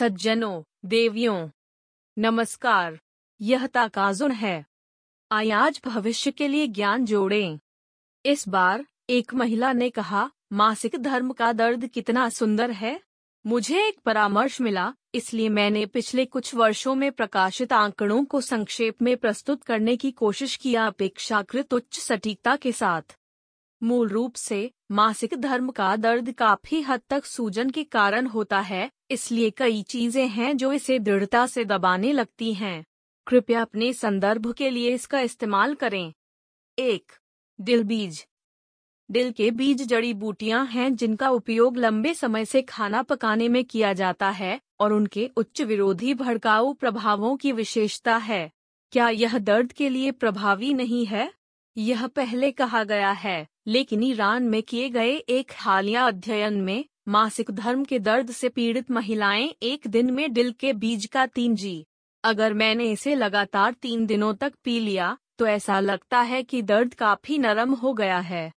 सज्जनों, देवियों, नमस्कार, यह ताकाजुन है। आज भविष्य के लिए ज्ञान जोड़ें। इस बार, एक महिला ने कहा, मासिक धर्म का दर्द कितना सुंदर है। मुझे एक परामर्श मिला, इसलिए मैंने पिछले कुछ वर्षों में प्रकाशित आंकड़ों को संक्षेप में प्रस्तुत करने की कोशिश किया अपेक्षाकृत उच्च सटीकता के साथ। मूल रूप से, मासिक धर्म का दर्द काफ़ी हद तक सूजन के कारण होता है इसलिए कई चीज़ें हैं जो इसे दृढ़ता से दबाने लगती हैं। कृपया अपने संदर्भ के लिए इसका इस्तेमाल करें। एक, दिल बीज। दिल के बीज जड़ी बूटियाँ हैं जिनका उपयोग लंबे समय से खाना पकाने में किया जाता है और उनके उच्च विरोधी भड़काऊ प्रभावों की विशेषता है। क्या यह दर्द के लिए प्रभावी नहीं है? यह पहले कहा गया है, लेकिन ईरान में किए गए एक हालिया अध्ययन में मासिक धर्म के दर्द से पीड़ित महिलाएँ एक दिन में दिल के बीज का तीन जी। अगर मैंने इसे लगातार तीन दिनों तक पी लिया तो ऐसा लगता है कि दर्द काफ़ी नरम हो गया है।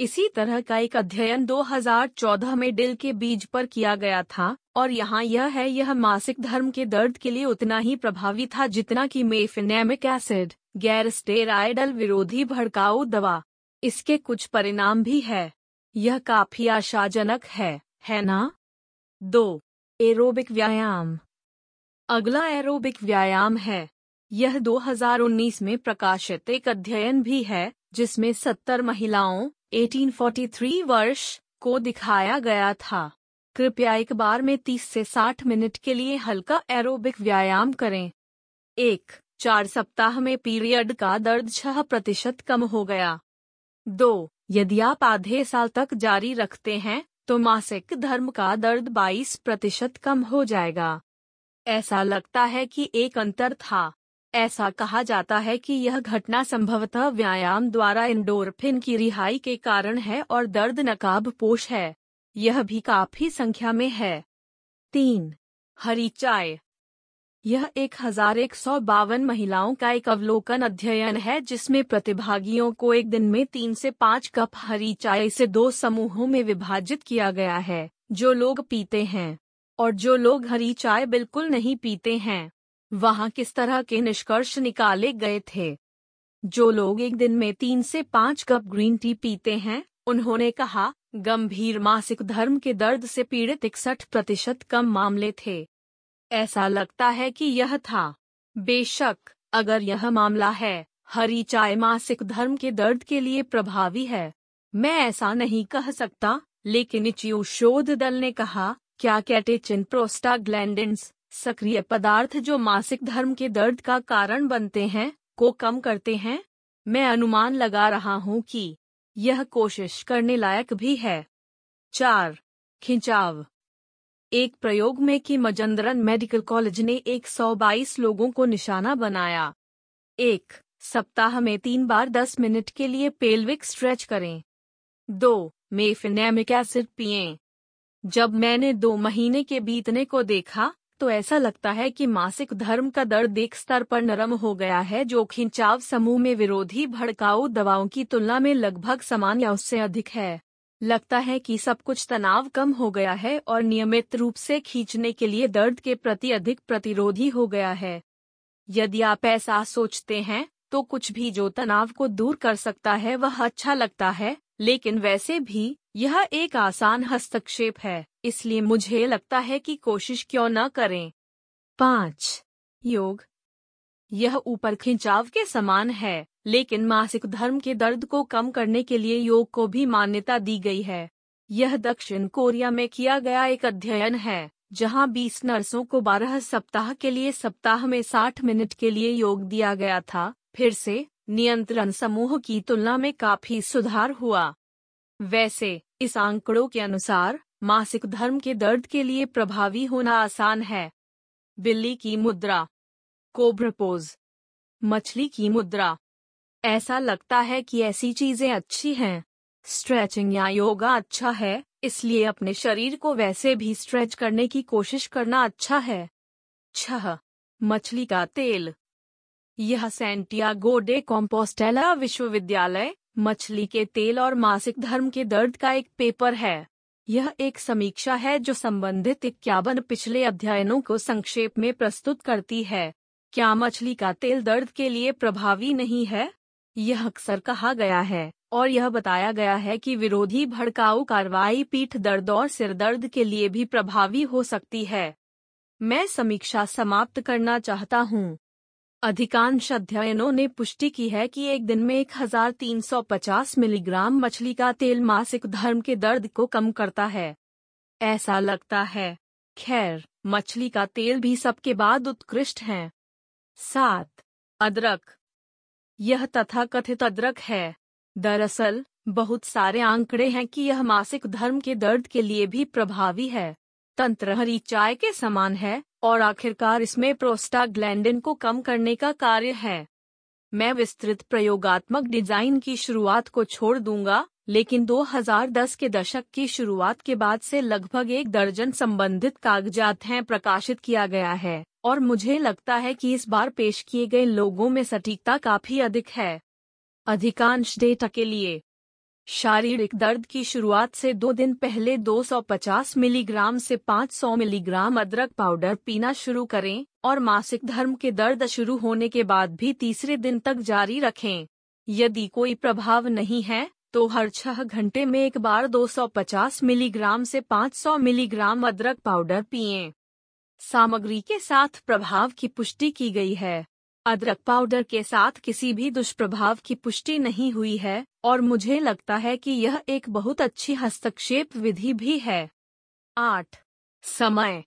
इसी तरह का एक अध्ययन 2014 में दिल के बीज पर किया गया था, और यहाँ यह है, यह मासिक धर्म के दर्द के लिए उतना ही प्रभावी था जितना कि मेफिनेमिक एसिड, गैर स्टेराइडल विरोधी भड़काऊ दवा। इसके कुछ परिणाम भी है। यह काफ़ी आशाजनक है है ना? दो, एरोबिक व्यायाम। अगला एरोबिक व्यायाम है। यह 2019 में प्रकाशित एक अध्ययन भी है, जिसमें 70 महिलाओं 1843 वर्ष, को दिखाया गया था। कृपया एक बार में 30 से 60 मिनट के लिए हल्का एरोबिक व्यायाम करें। एक, चार सप्ताह में पीरियड का दर्द छह प्रतिशत कम हो गया। दो यदि आप आधे साल तक जारी रखते हैं तो मासिक धर्म का दर्द 22 प्रतिशत कम हो जाएगा। ऐसा लगता है कि एक अंतर था। ऐसा कहा जाता है कि यह घटना संभवतः व्यायाम द्वारा इंडोरफिन की रिहाई के कारण है और दर्द नकाब पोष है। यह भी काफ़ी संख्या में है। तीन, हरी चाय। यह एक हज़ार एक सौ बावन महिलाओं का एक अवलोकन अध्ययन है जिसमें प्रतिभागियों को एक दिन में तीन से पाँच कप हरी चाय से दो समूहों में विभाजित किया गया है, जो लोग पीते हैं, और जो लोग हरी चाय बिल्कुल नहीं पीते हैं। वहाँ किस तरह के निष्कर्ष निकाले गए थे? जो लोग एक दिन में तीन से पाँच कप ग्रीन टी पीते हैं, उन्होंने कहा, गंभीर मासिक धर्म के दर्द से पीड़ित इकसठ प्रतिशत कम मामले थे। ऐसा लगता है कि यह था। बेशक, अगर यह मामला है, हरी चाय मासिक धर्म के दर्द के लिए प्रभावी है। मैं ऐसा नहीं कह सकता, लेकिन इचियो शोध दल ने कहा, क्या कैटेचिन प्रोस्टाग्लैंडिन्स सक्रिय पदार्थ जो मासिक धर्म के दर्द का कारण बनते हैं, को कम करते हैं? मैं अनुमान लगा रहा हूँ कि यह कोशिश करने लायक भी है। चार, खिंचाव। एक प्रयोग में कि मजंदरन मेडिकल कॉलेज ने 122 लोगों को निशाना बनाया। एक, सप्ताह में तीन बार 10 मिनट के लिए पेल्विक स्ट्रेच करें। दो, मेफिनेमिक एसिड पिए। जब मैंने दो महीने के बीतने को देखा तो ऐसा लगता है कि मासिक धर्म का दर्द एक स्तर पर नरम हो गया है, जो खिंचाव समूह में विरोधी भड़काऊ दवाओं की तुलना में लगभग समान या उससे अधिक है। लगता है कि सब कुछ तनाव कम हो गया है और नियमित रूप से खींचने के लिए दर्द के प्रति अधिक प्रतिरोधी हो गया है। यदि आप ऐसा सोचते हैं तो कुछ भी जो तनाव को दूर कर सकता है वह अच्छा लगता है, लेकिन वैसे भी, यह एक आसान हस्तक्षेप है, इसलिए मुझे लगता है कि कोशिश क्यों न करें। पाँच, योग। यह ऊपर खिंचाव के समान है। लेकिन मासिक धर्म के दर्द को कम करने के लिए योग को भी मान्यता दी गई है। यह दक्षिण कोरिया में किया गया एक अध्ययन है, जहाँ 20 नर्सों को 12 सप्ताह के लिए सप्ताह में 60 मिनट के लिए योग दिया गया था, फिर से नियंत्रण समूह की तुलना में काफ़ी सुधार हुआ। वैसे, इस आंकड़ों के अनुसार, मासिक धर्म के दर्द के लिए प्रभावी होना आसान है। बिल्ली की मुद्रा कोब्रपोज मछली की मुद्रा ऐसा लगता है कि ऐसी चीज़ें अच्छी हैं। स्ट्रेचिंग या योगा अच्छा है, इसलिए अपने शरीर को वैसे भी स्ट्रेच करने की कोशिश करना अच्छा है। छह, मछली का तेल। यह सेंटियागो डे कॉम्पोस्टेला विश्वविद्यालय, मछली के तेल और मासिक धर्म के दर्द का एक पेपर है। यह एक समीक्षा है जो संबंधित इक्यावन पिछले अध्ययनों को संक्षेप में प्रस्तुत करती है। क्या मछली का तेल दर्द के लिए प्रभावी नहीं है? यह अक्सर कहा गया है, और यह बताया गया है कि विरोधी भड़काऊ कार्रवाई पीठ दर्द और सिर दर्द के लिए भी प्रभावी हो सकती है। मैं समीक्षा समाप्त करना चाहता हूँ। अधिकांश अध्ययनों ने पुष्टि की है कि एक दिन में 1350 मिलीग्राम मछली का तेल मासिक धर्म के दर्द को कम करता है। ऐसा लगता है। खैर, मछली का तेल भी सबके बाद उत्कृष्ट है। सात, अदरक। यह तथाकथित अदरक है। दरअसल, बहुत सारे आंकड़े हैं कि यह मासिक धर्म के दर्द के लिए भी प्रभावी है। तंत्र हरी चाय के समान है, और आखिरकार इसमें प्रोस्टाग्लैंडिन को कम करने का कार्य है। मैं विस्तृत प्रयोगात्मक डिज़ाइन की शुरुआत को छोड़ दूँगा, लेकिन 2010 के दशक की शुरुआत के बाद से लगभग एक दर्जन संबंधित कागजात हैं प्रकाशित किया गया है। और मुझे लगता है कि इस बार पेश किए गए लोगों में सटीकता काफ़ी अधिक है अधिकांश डेटा के लिए, शारीरिक दर्द की शुरुआत से दो दिन पहले 250 मिलीग्राम से 500 मिलीग्राम अदरक पाउडर पीना शुरू करें और मासिक धर्म के दर्द शुरू होने के बाद भी तीसरे दिन तक जारी रखें यदि कोई प्रभाव नहीं है तो हर छह घंटे में एक बार 250 मिलीग्राम से 500 मिलीग्राम अदरक पाउडर पिएँ। सामग्री के साथ प्रभाव की पुष्टि की गई है। अदरक पाउडर के साथ किसी भी दुष्प्रभाव की पुष्टि नहीं हुई है, और मुझे लगता है कि यह एक बहुत अच्छी हस्तक्षेप विधि भी है। आठ। समय।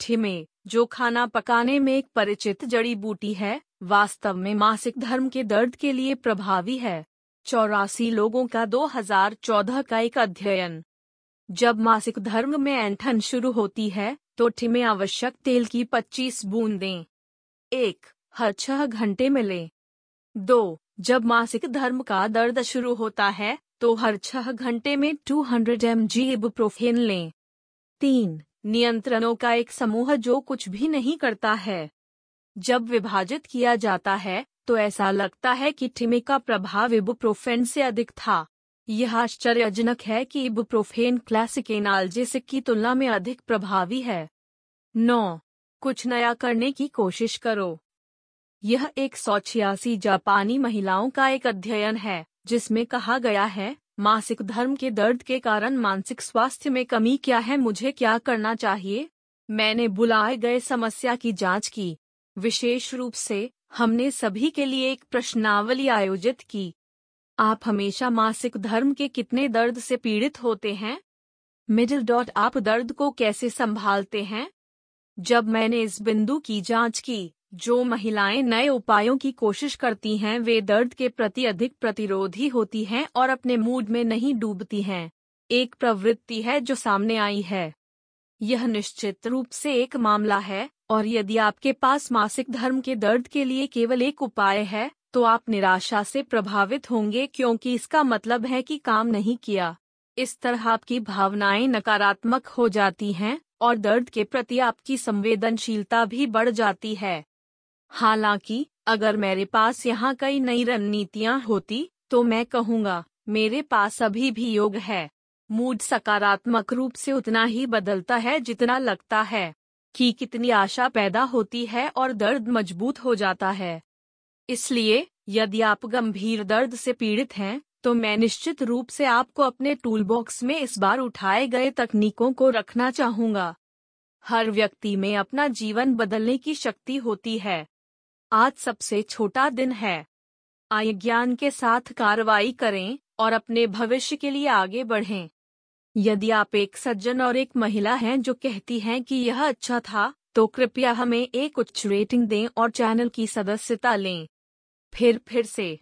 ठिमे। जो खाना पकाने में एक परिचित जड़ी बूटी है, वास्तव में मासिक धर्म के दर्द के लिए प्रभावी है। चौरासी लोगों का 2014 का एक अध्ययन। जब मासिक धर्म में ऐंठन शुरू होती है तो में आवश्यक तेल की 25 बूंदें एक, हर छह घंटे में लें। दो, जब मासिक धर्म का दर्द शुरू होता है तो हर छह घंटे में 200 हंड्रेड एम जी इबुप्रोफेन लें। तीन, नियंत्रणों का एक समूह जो कुछ भी नहीं करता है। जब विभाजित किया जाता है तो ऐसा लगता है कि टिमे का प्रभाव इबुप्रोफेन से अधिक था। यह आश्चर्यजनक है कि इबुप्रोफेन क्लासिक एनाल्जेसिक की तुलना में अधिक प्रभावी है। नौ। कुछ नया करने की कोशिश करो। यह एक सौ छियासी जापानी महिलाओं का एक अध्ययन है, जिसमें कहा गया है, मासिक धर्म के दर्द के कारण मानसिक स्वास्थ्य में कमी क्या है, मुझे क्या करना चाहिए? मैंने बुलाए गए समस्या की जाँच की। विशेष रूप से, हमने सभी के लिए एक प्रश्नावली आयोजित की। आप हमेशा मासिक धर्म के कितने दर्द से पीड़ित होते हैं? मिडिल डॉट, आप दर्द को कैसे संभालते हैं? जब मैंने इस बिंदु की जाँच की, जो महिलाएँ नए उपायों की कोशिश करती हैं, वे दर्द के प्रति अधिक प्रतिरोधी होती हैं और अपने मूड में नहीं डूबती हैं। एक प्रवृत्ति है जो सामने आई है। यह निश्चित रूप से एक मामला है, और यदि आपके पास मासिक धर्म के दर्द के लिए केवल एक उपाय है तो आप निराशा से प्रभावित होंगे क्योंकि इसका मतलब है कि काम नहीं किया। इस तरह आपकी भावनाएँ नकारात्मक हो जाती हैं और दर्द के प्रति आपकी संवेदनशीलता भी बढ़ जाती है। हालाँकि, अगर मेरे पास यहाँ कई नई रणनीतियाँ होती तो मैं कहूँगा, मेरे पास अभी भी योग है। मूड सकारात्मक रूप से उतना ही बदलता है जितना लगता है कि कितनी आशा पैदा होती है और दर्द मज़बूत हो जाता है। इसलिए, यदि आप गंभीर दर्द से पीड़ित हैं तो मैं निश्चित रूप से आपको अपने टूल बॉक्स में इस बार उठाए गए तकनीकों को रखना चाहूँगा। हर व्यक्ति में अपना जीवन बदलने की शक्ति होती है। आज सबसे छोटा दिन है। आय ज्ञान के साथ कार्रवाई करें और अपने भविष्य के लिए आगे बढ़ें। यदि आप एक सज्जन और एक महिला हैं जो कहती हैं कि यह अच्छा था तो कृपया हमें एक उच्च रेटिंग दें और चैनल की सदस्यता लें। फिर फिर से।